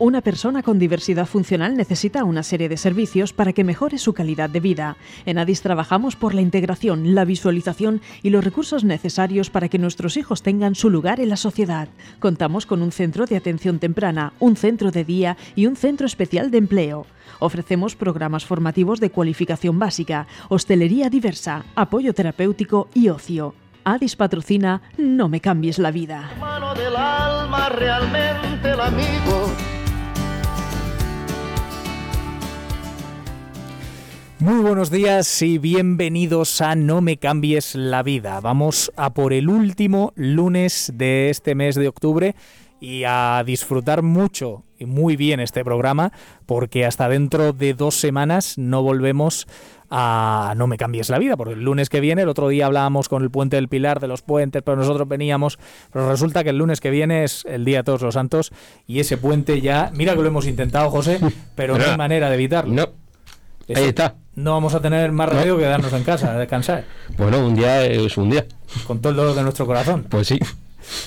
Una persona con diversidad funcional necesita una serie de servicios para que mejore su calidad de vida. En ADIS trabajamos por la integración, la visualización y los recursos necesarios para que nuestros hijos tengan su lugar en la sociedad. Contamos con un centro de atención temprana, un centro de día y un centro especial de empleo. Ofrecemos programas formativos de cualificación básica, hostelería diversa, apoyo terapéutico y ocio. Adis patrocina No me cambies la vida. Del alma, realmente el amigo. Muy buenos días y bienvenidos a No me cambies la vida. Vamos a por el último lunes de este mes de octubre y a disfrutar mucho y muy bien este programa porque hasta dentro de dos semanas no volvemos a No me cambies la vida, porque el lunes que viene, el otro día hablábamos con el puente del Pilar de los puentes, pero nosotros veníamos, pero resulta que el lunes que viene es el Día de Todos los Santos y ese puente ya, mira que lo hemos intentado, José, pero no hay manera de evitarlo. No. Eso- Ahí está. No vamos a tener más remedio que quedarnos en casa, a descansar, Bueno, un día es un día. con todo el dolor de nuestro corazón. Pues sí.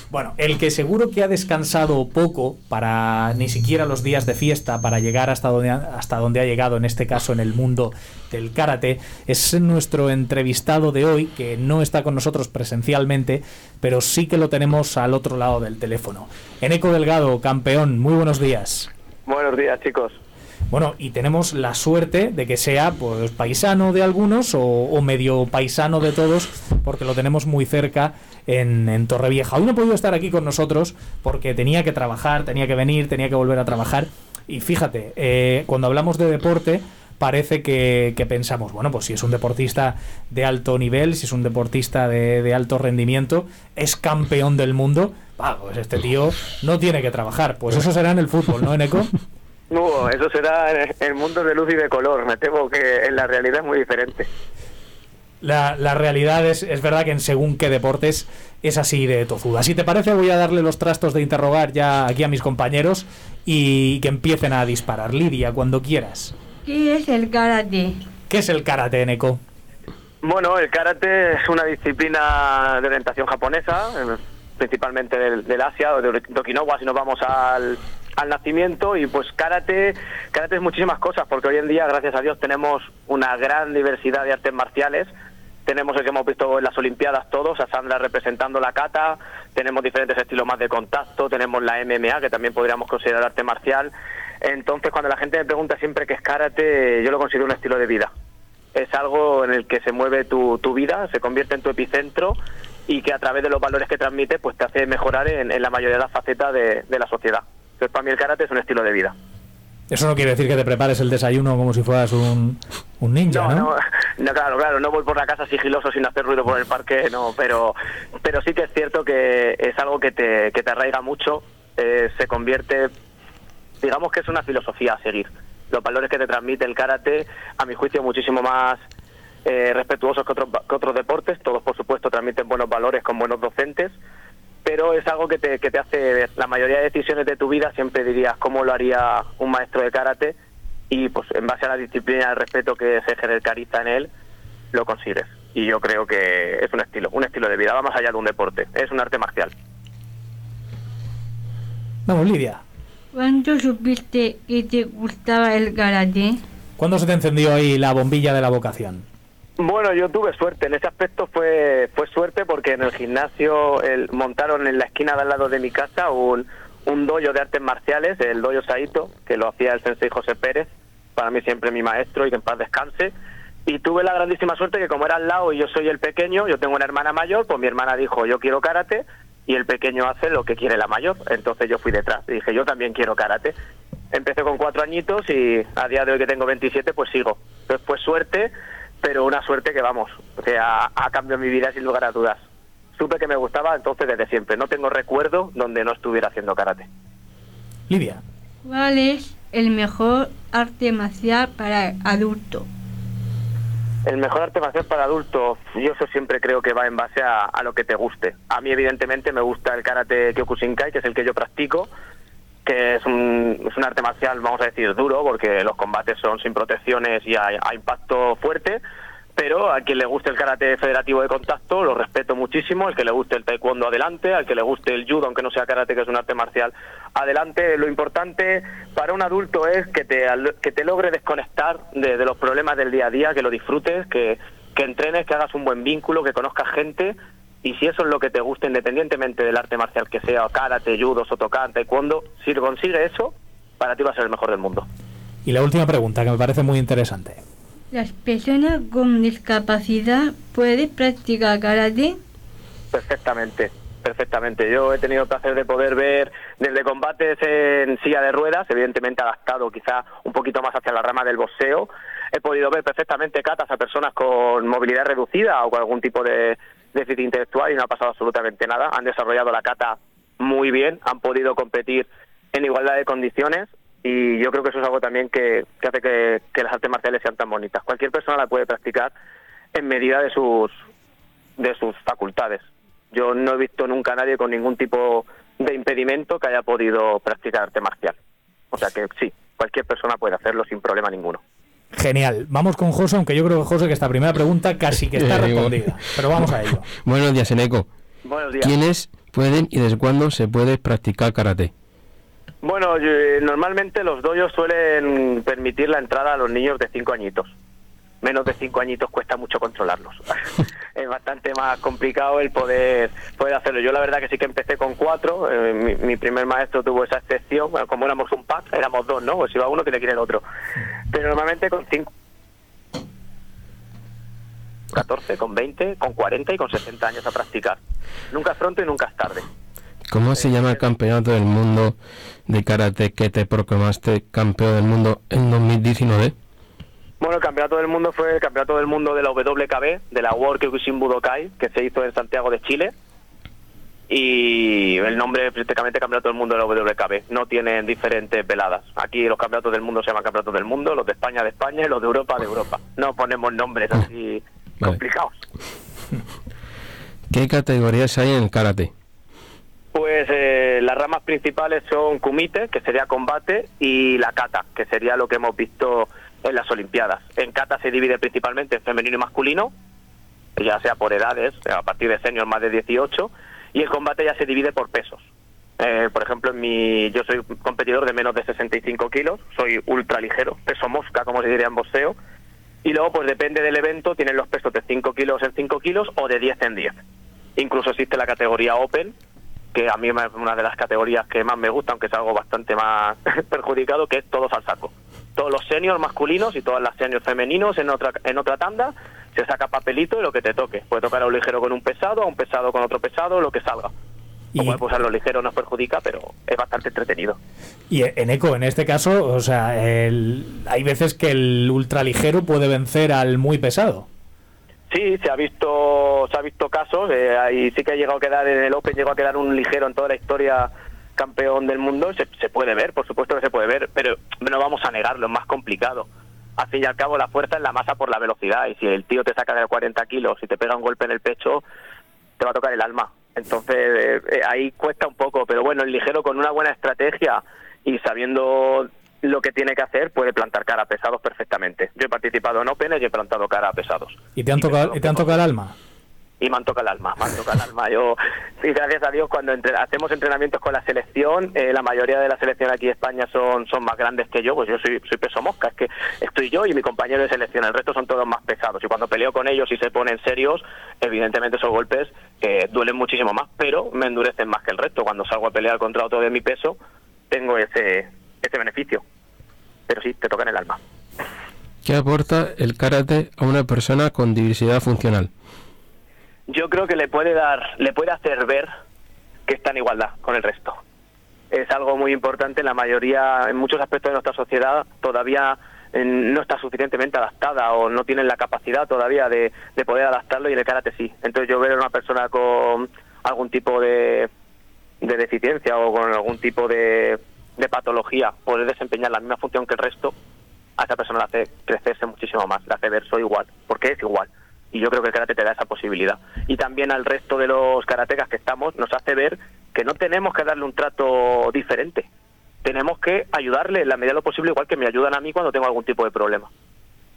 Bueno, el que seguro que ha descansado poco para ni siquiera los días de fiesta para llegar hasta donde ha, hasta donde ha llegado en este caso en el mundo del karate es nuestro entrevistado de hoy que no está con nosotros presencialmente, pero sí que lo tenemos al otro lado del teléfono. Eneco Delgado, campeón, muy buenos días. Buenos días, chicos. Bueno, y tenemos la suerte de que sea pues paisano de algunos o, medio paisano de todos, porque lo tenemos muy cerca en, Torrevieja. Hoy no ha podido estar aquí con nosotros porque tenía que trabajar, tenía que venir, tenía que volver a trabajar. Y fíjate, eh, cuando hablamos de deporte, parece que, que pensamos, bueno, pues si es un deportista de alto nivel, si es un deportista de, alto rendimiento, es campeón del mundo, ah, este tío no tiene que trabajar. Pues eso será en el fútbol, ¿no, Eneco? No, eso será el mundo de luz y de color. Me temo que en la realidad es muy diferente. La, la realidad es, es verdad que en según qué deportes es así de tozuda. Si te parece, voy a darle los trastos de interrogar ya aquí a mis compañeros y que empiecen a disparar. Lidia, cuando quieras. ¿Qué es el karate? ¿Qué es el karate, Neko? Bueno, el karate es una disciplina de orientación japonesa, eh, principalmente del, del Asia o de, de Okinawa, si nos vamos al, al nacimiento. Y pues karate, karate es muchísimas cosas, porque hoy en día, gracias a Dios, tenemos una gran diversidad de artes marciales. Tenemos el que hemos visto en las Olimpiadas todos, a Sandra representando la kata, tenemos diferentes estilos más de contacto, tenemos la MMA, que también podríamos considerar arte marcial. Entonces, cuando la gente me pregunta siempre qué es karate, yo lo considero un estilo de vida es algo en el que se mueve tu, tu vida, se convierte en tu epicentro y que a través de los valores que transmite pues te hace mejorar en, en la mayoría de las facetas de, de la sociedad. Entonces para mí el karate es un estilo de vida. Eso no quiere decir que te prepares el desayuno como si fueras un, un ninja, ¿no? no, no, claro, claro, no voy por la casa sigiloso sin hacer ruido por el parque, no, pero, pero sí que es cierto que es algo que te, que te arraiga mucho, eh, se convierte, digamos que es una filosofía a seguir. Los valores que te transmite el karate, a mi juicio, muchísimo más eh, respetuosos que otros, que otros deportes, todos por supuesto transmiten buenos valores con buenos docentes, pero es algo que te, que te hace la mayoría de decisiones de tu vida siempre dirías cómo lo haría un maestro de karate y pues en base a la disciplina y al respeto que se jerarquiza en él lo consigues y yo creo que es un estilo un estilo de vida va más allá de un deporte es un arte marcial Vamos, Lidia. ¿Cuándo supiste que te gustaba el karate? ¿Cuándo se te encendió ahí la bombilla de la vocación? Bueno, yo tuve suerte. En ese aspecto fue fue suerte porque en el gimnasio montaron en la esquina de al lado de mi casa un, un dojo de artes marciales, el dojo Saito, que lo hacía el sensei José Pérez, para mí siempre mi maestro y que en paz descanse. Y tuve la grandísima suerte que como era al lado y yo soy el pequeño, yo tengo una hermana mayor, pues mi hermana dijo yo quiero karate y el pequeño hace lo que quiere la mayor. Entonces yo fui detrás y dije yo también quiero karate. Empecé con cuatro añitos y a día de hoy que tengo 27 pues sigo. Entonces fue suerte, pero una suerte que vamos, que ha, ha cambiado mi vida sin lugar a dudas. Supe que me gustaba entonces desde siempre. No tengo recuerdo donde no estuviera haciendo karate. Lidia. ¿Cuál es el mejor arte marcial para adulto? El mejor arte marcial para adultos, yo eso siempre creo que va en base a, a lo que te guste. A mí evidentemente me gusta el karate Kyokushinkai, que es el que yo practico, que es un, es un arte marcial, vamos a decir, duro, porque los combates son sin protecciones y a, impacto fuerte, pero a quien le guste el karate federativo de contacto lo respeto muchísimo, al que le guste el taekwondo adelante, al que le guste el judo, aunque no sea karate, que es un arte marcial, adelante. Lo importante para un adulto es que te, que te logre desconectar de, de los problemas del día a día, que lo disfrutes, que, que entrenes, que hagas un buen vínculo, que conozcas gente y si eso es lo que te gusta, independientemente del arte marcial que sea, karate, judo, sotokan, taekwondo, si consigue eso, para ti va a ser el mejor del mundo. Y la última pregunta, que me parece muy interesante. ¿Las personas con discapacidad pueden practicar karate? Perfectamente, perfectamente. Yo he tenido el placer de poder ver desde combates en silla de ruedas, evidentemente adaptado quizá un poquito más hacia la rama del boxeo. He podido ver perfectamente catas a personas con movilidad reducida o con algún tipo de déficit intelectual y no ha pasado absolutamente nada. Han desarrollado la cata muy bien, han podido competir en igualdad de condiciones y yo creo que eso es algo también que, hace que, las artes marciales sean tan bonitas. Cualquier persona la puede practicar en medida de sus de sus facultades. Yo no he visto nunca a nadie con ningún tipo de impedimento que haya podido practicar arte marcial. O sea que sí, cualquier persona puede hacerlo sin problema ninguno. Genial. Vamos con José, aunque yo creo que José que esta primera pregunta casi que está respondida. Pero vamos a ello. Buenos días, Eneco. Buenos días. ¿Quiénes pueden y desde cuándo se puede practicar karate? Bueno, eh, normalmente los doyos suelen permitir la entrada a los niños de 5 añitos. Menos de 5 añitos cuesta mucho controlarlos. es bastante más complicado el poder, poder hacerlo. Yo la verdad que sí que empecé con 4. Eh, mi, primer maestro tuvo esa excepción. como éramos un pack, éramos dos, ¿no? Pues iba uno, tiene que ir el otro. Pero normalmente con 5 14, con 20, con 40 y con 60 años a practicar. Nunca es pronto y nunca es tarde. ¿Cómo se llama el campeonato del mundo de karate que te proclamaste campeón del mundo en 2019? Bueno, el campeonato del mundo fue el campeonato del mundo de la WKB, de la World Kyokushin Budokai, que se hizo en Santiago de Chile. Y el nombre prácticamente campeonato del mundo de la WKB. No tienen diferentes veladas. Aquí los campeonatos del mundo se llaman campeonatos del mundo, los de España de España y los de Europa de Europa. No ponemos nombres así complicados. ¿Qué categorías hay en el karate? Pues eh, las ramas principales son kumite, que sería combate, y la kata, que sería lo que hemos visto en las Olimpiadas. En kata se divide principalmente en femenino y masculino, ya sea por edades, a partir de senior más de 18, y el combate ya se divide por pesos. Eh, por ejemplo, en mi, yo soy competidor de menos de 65 kilos, soy ultra ligero, peso mosca, como se diría en boxeo, y luego, pues depende del evento, tienen los pesos de 5 kilos en 5 kilos o de 10 en 10. Incluso existe la categoría Open, que a mí es una de las categorías que más me gusta, aunque es algo bastante más perjudicado, que es todos al saco. Todos los seniors masculinos y todas las seniors femeninos en otra, en otra tanda, se saca papelito y lo que te toque. Puede tocar a un ligero con un pesado, a un pesado con otro pesado, lo que salga. Y... Como puede lo ligero nos perjudica, pero es bastante entretenido. Y en eco, en este caso, o sea, hay veces que el ultraligero puede vencer al muy pesado. Sí, se ha visto, se ha visto casos. Eh, ahí sí que ha llegado a quedar en el Open, llegó a quedar un ligero en toda la historia campeón del mundo. Se, se puede ver, por supuesto que se puede ver, pero no vamos a negarlo, es más complicado. Al fin y al cabo, la fuerza es la masa por la velocidad. Y si el tío te saca de 40 kilos y te pega un golpe en el pecho, te va a tocar el alma. Entonces, eh, eh, ahí cuesta un poco. Pero bueno, el ligero con una buena estrategia y sabiendo lo que tiene que hacer puede plantar cara a pesados perfectamente. Yo he participado en Open y he plantado cara a pesados. ¿Y te han, tocado, te han tocado el alma? Y me han tocado el alma, me han tocado el alma. Yo, y gracias a Dios, cuando hacemos entrenamientos con la selección, eh, la mayoría de la selección aquí en España son, son más grandes que yo, pues yo soy, soy peso mosca, es que estoy yo y mi compañero de selección, el resto son todos más pesados. Y cuando peleo con ellos y se ponen serios, evidentemente esos golpes eh, duelen muchísimo más, pero me endurecen más que el resto. Cuando salgo a pelear contra otro de mi peso, tengo ese, ese beneficio pero sí, te toca en el alma. ¿Qué aporta el karate a una persona con diversidad funcional? Yo creo que le puede dar, le puede hacer ver que está en igualdad con el resto. Es algo muy importante. La mayoría, en muchos aspectos de nuestra sociedad, todavía no está suficientemente adaptada o no tienen la capacidad todavía de, de poder adaptarlo y en el karate sí. Entonces yo veo a una persona con algún tipo de, de deficiencia o con algún tipo de, de patología poder desempeñar la misma función que el resto, a esa persona le hace crecerse muchísimo más, le hace ver soy igual, porque es igual. Y yo creo que el karate te da esa posibilidad. Y también al resto de los karatecas que estamos nos hace ver que no tenemos que darle un trato diferente. Tenemos que ayudarle en la medida de lo posible, igual que me ayudan a mí cuando tengo algún tipo de problema.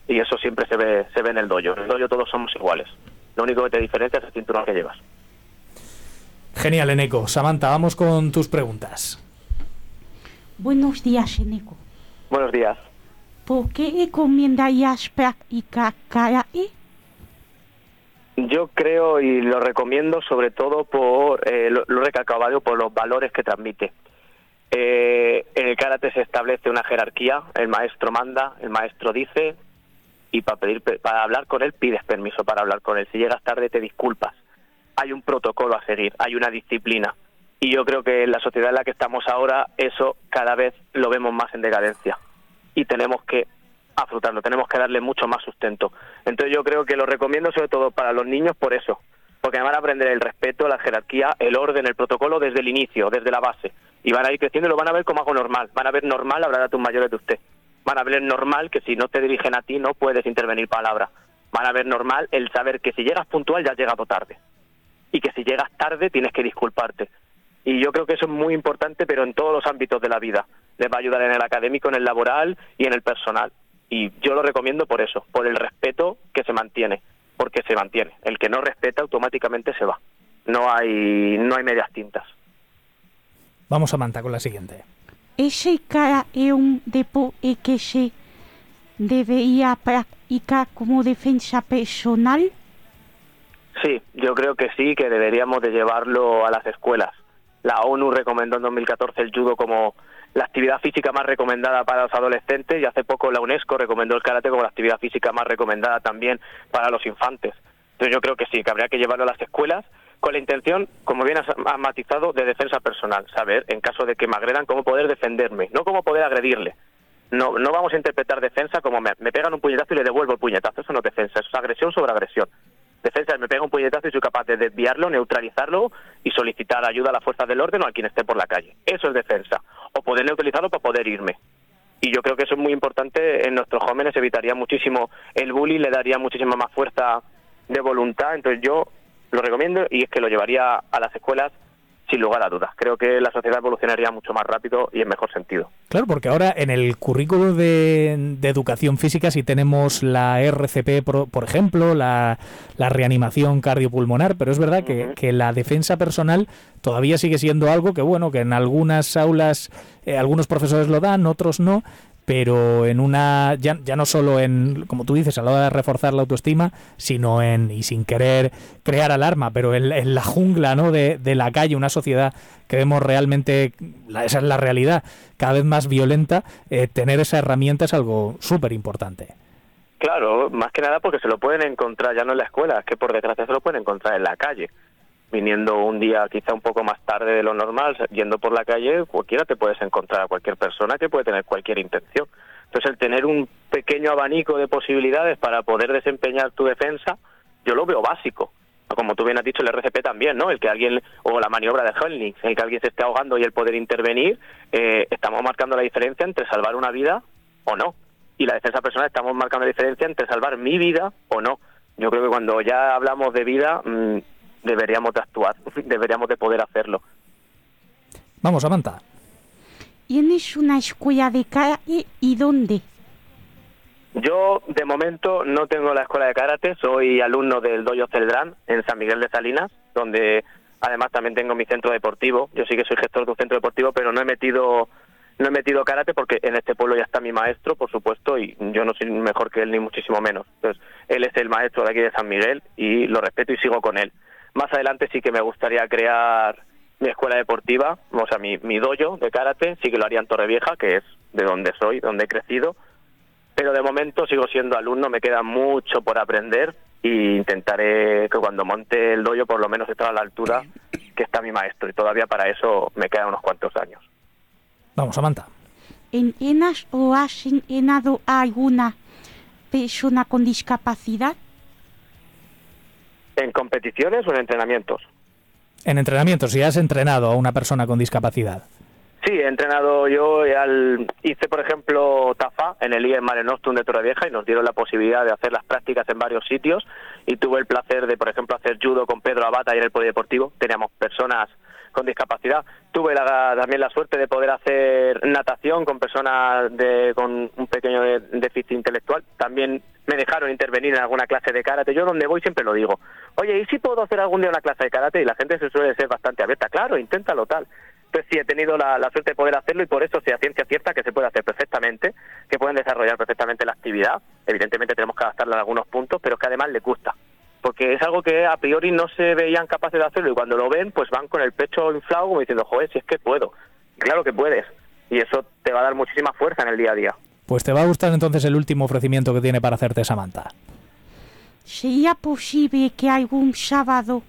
Y eso siempre se ve, se ve en el dojo. En el dojo todos somos iguales. Lo único que te diferencia es el cinturón que llevas. Genial, Eneco. Samantha, vamos con tus preguntas. Buenos días, Eneco. Buenos días. ¿Por qué recomendarías practicar? Yo creo y lo recomiendo sobre todo por, eh, lo, lo he recalcado, por los valores que transmite. Eh, en el karate se establece una jerarquía, el maestro manda, el maestro dice, y para pedir para hablar con él pides permiso para hablar con él. Si llegas tarde te disculpas. Hay un protocolo a seguir, hay una disciplina. Y yo creo que en la sociedad en la que estamos ahora eso cada vez lo vemos más en decadencia. Y tenemos que afrontarlo, tenemos que darle mucho más sustento. Entonces yo creo que lo recomiendo sobre todo para los niños por eso, porque van a aprender el respeto, la jerarquía, el orden, el protocolo desde el inicio, desde la base. Y van a ir creciendo y lo van a ver como algo normal. Van a ver normal hablar a tus mayores de usted. Van a ver normal que si no te dirigen a ti no puedes intervenir palabra. Van a ver normal el saber que si llegas puntual ya has llegado tarde. Y que si llegas tarde tienes que disculparte. Y yo creo que eso es muy importante, pero en todos los ámbitos de la vida. Les va a ayudar en el académico, en el laboral y en el personal. Y yo lo recomiendo por eso, por el respeto que se mantiene, porque se mantiene. El que no respeta automáticamente se va. No hay, no hay medias tintas. Vamos a Manta con la siguiente. ¿Ese cara es un deporte que se debería practicar como defensa personal? Sí, yo creo que sí, que deberíamos de llevarlo a las escuelas. La ONU recomendó en 2014 el judo como la actividad física más recomendada para los adolescentes y hace poco la UNESCO recomendó el karate como la actividad física más recomendada también para los infantes. Entonces yo creo que sí, que habría que llevarlo a las escuelas con la intención, como bien has matizado, de defensa personal. Saber, en caso de que me agredan, cómo poder defenderme, no cómo poder agredirle. No, no vamos a interpretar defensa como me, pegan un puñetazo y le devuelvo el puñetazo. Eso no es defensa, es agresión sobre agresión. Defensa me pega un puñetazo y soy capaz de desviarlo, neutralizarlo y solicitar ayuda a las fuerzas del orden o a quien esté por la calle. Eso es defensa. O poder neutralizarlo para poder irme. Y yo creo que eso es muy importante en nuestros jóvenes, evitaría muchísimo el bullying, le daría muchísima más fuerza de voluntad. Entonces yo lo recomiendo y es que lo llevaría a las escuelas sin lugar a dudas. Creo que la sociedad evolucionaría mucho más rápido y en mejor sentido. Claro, porque ahora en el currículo de, de educación física si tenemos la RCP, por, por ejemplo, la, la, reanimación cardiopulmonar, pero es verdad que, uh -huh. que, la defensa personal todavía sigue siendo algo que, bueno, que en algunas aulas eh, algunos profesores lo dan, otros no, pero en una ya, ya no solo en como tú dices a la hora de reforzar la autoestima sino en y sin querer crear alarma pero en, la jungla no de, de, la calle una sociedad que vemos realmente la, esa es la realidad cada vez más violenta eh, tener esa herramienta es algo súper importante claro más que nada porque se lo pueden encontrar ya no en la escuela es que por desgracia se lo pueden encontrar en la calle viniendo un día quizá un poco más tarde de lo normal, yendo por la calle, cualquiera te puedes encontrar a cualquier persona que puede tener cualquier intención. Entonces, el tener un pequeño abanico de posibilidades para poder desempeñar tu defensa, yo lo veo básico. Como tú bien has dicho, el RCP también, ¿no? El que alguien, o la maniobra de Helnix, el que alguien se esté ahogando y el poder intervenir, eh, estamos marcando la diferencia entre salvar una vida o no. Y la defensa personal estamos marcando la diferencia entre salvar mi vida o no. Yo creo que cuando ya hablamos de vida, mmm, deberíamos de actuar, deberíamos de poder hacerlo. Vamos, Samantha. ¿Tienes una escuela de karate y dónde? Yo, de momento, no tengo la escuela de karate, soy alumno del Doyo Celdrán en San Miguel de Salinas, donde además también tengo mi centro deportivo. Yo sí que soy gestor de un centro deportivo, pero no he metido no he metido karate porque en este pueblo ya está mi maestro, por supuesto, y yo no soy mejor que él ni muchísimo menos. Entonces, él es el maestro de aquí de San Miguel y lo respeto y sigo con él. Más adelante sí que me gustaría crear mi escuela deportiva, o sea, mi, mi dojo de karate, sí que lo haría en Torrevieja, que es de donde soy, donde he crecido, pero de momento sigo siendo alumno, me queda mucho por aprender e intentaré que cuando monte el dojo por lo menos esté a la altura que está mi maestro y todavía para eso me quedan unos cuantos años. Vamos, Samantha. ¿Entrenas o has entrenado a alguna persona con discapacidad? ¿En competiciones o en entrenamientos? En entrenamientos, si has entrenado a una persona con discapacidad. Sí, he entrenado yo, al, hice por ejemplo TAFA en el IEM Mare Nostrum de Torrevieja y nos dieron la posibilidad de hacer las prácticas en varios sitios y tuve el placer de por ejemplo hacer judo con Pedro Abata y en el polideportivo. Teníamos personas con discapacidad. Tuve la- también la suerte de poder hacer natación con personas de, con un pequeño déficit intelectual. También me dejaron intervenir en alguna clase de karate. Yo donde voy siempre lo digo. Oye, ¿y si puedo hacer algún día una clase de karate? Y la gente se suele ser bastante abierta. Claro, inténtalo tal. Entonces sí, he tenido la, suerte de poder hacerlo y por eso sea ciencia cierta que se puede hacer perfectamente, que pueden desarrollar perfectamente la actividad. Evidentemente tenemos que adaptarla en algunos puntos, pero que además les gusta. Porque es algo que a priori no se veían capaces de hacerlo y cuando lo ven, pues van con el pecho inflado como diciendo, joder, si es que puedo. Claro que puedes. Y eso te va a dar muchísima fuerza en el día a día. Pues te va a gustar entonces el último ofrecimiento que tiene para hacerte Samantha. ¿Sería posible que algún sábado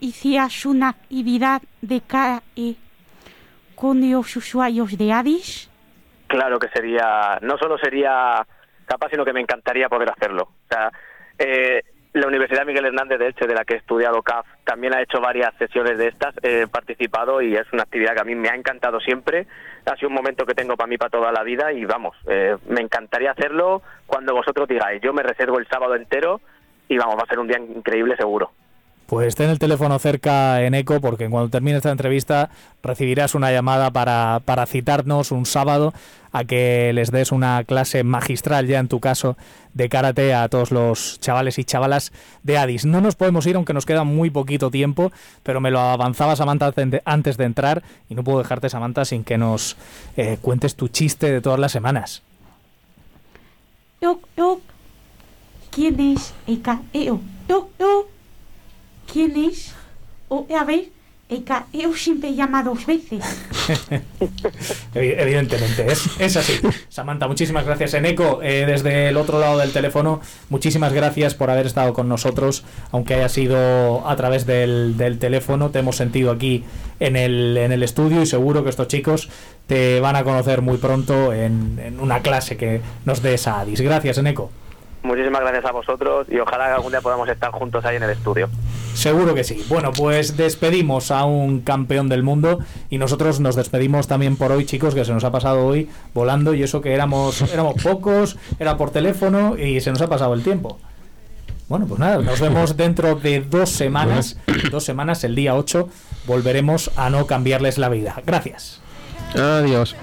hicieras una actividad de karate con los usuarios de Addis? Claro que sería, no solo sería capaz, sino que me encantaría poder hacerlo. O sea, eh, la Universidad Miguel Hernández de Elche, de la que he estudiado CAF, también ha hecho varias sesiones de estas, he participado y es una actividad que a mí me ha encantado siempre. Ha sido un momento que tengo para mí para toda la vida y vamos, eh, me encantaría hacerlo cuando vosotros digáis. Yo me reservo el sábado entero y vamos, va a ser un día increíble seguro. Pues ten el teléfono cerca en eco porque cuando termine esta entrevista recibirás una llamada para, para citarnos un sábado a que les des una clase magistral ya en tu caso de karate a todos los chavales y chavalas de Addis. No nos podemos ir aunque nos queda muy poquito tiempo, pero me lo avanzaba Samantha ante- antes de entrar y no puedo dejarte Samantha sin que nos eh, cuentes tu chiste de todas las semanas. ¿Quién es toc. ¿Quién es? A ver, careo siempre llama dos veces. Evi- Evidentemente, es, es así. Samantha, muchísimas gracias. Eneco, eh, desde el otro lado del teléfono, muchísimas gracias por haber estado con nosotros, aunque haya sido a través del, del teléfono. Te hemos sentido aquí en el, en el estudio y seguro que estos chicos te van a conocer muy pronto en, en una clase que nos des a Adis. Gracias, Eneco. Muchísimas gracias a vosotros y ojalá que algún día podamos estar juntos ahí en el estudio. Seguro que sí. Bueno, pues despedimos a un campeón del mundo y nosotros nos despedimos también por hoy, chicos, que se nos ha pasado hoy volando y eso que éramos éramos pocos, era por teléfono y se nos ha pasado el tiempo. Bueno, pues nada, nos vemos dentro de dos semanas, dos semanas, el día 8, volveremos a no cambiarles la vida. Gracias. Adiós.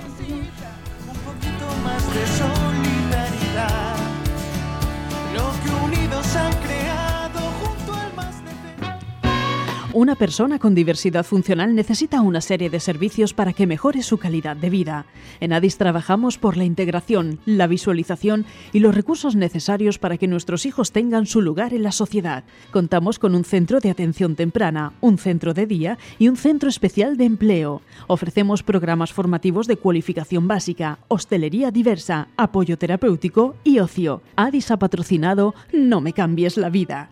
Una persona con diversidad funcional necesita una serie de servicios para que mejore su calidad de vida. En ADIS trabajamos por la integración, la visualización y los recursos necesarios para que nuestros hijos tengan su lugar en la sociedad. Contamos con un centro de atención temprana, un centro de día y un centro especial de empleo. Ofrecemos programas formativos de cualificación básica, hostelería diversa, apoyo terapéutico y ocio. ADIS ha patrocinado No me cambies la vida.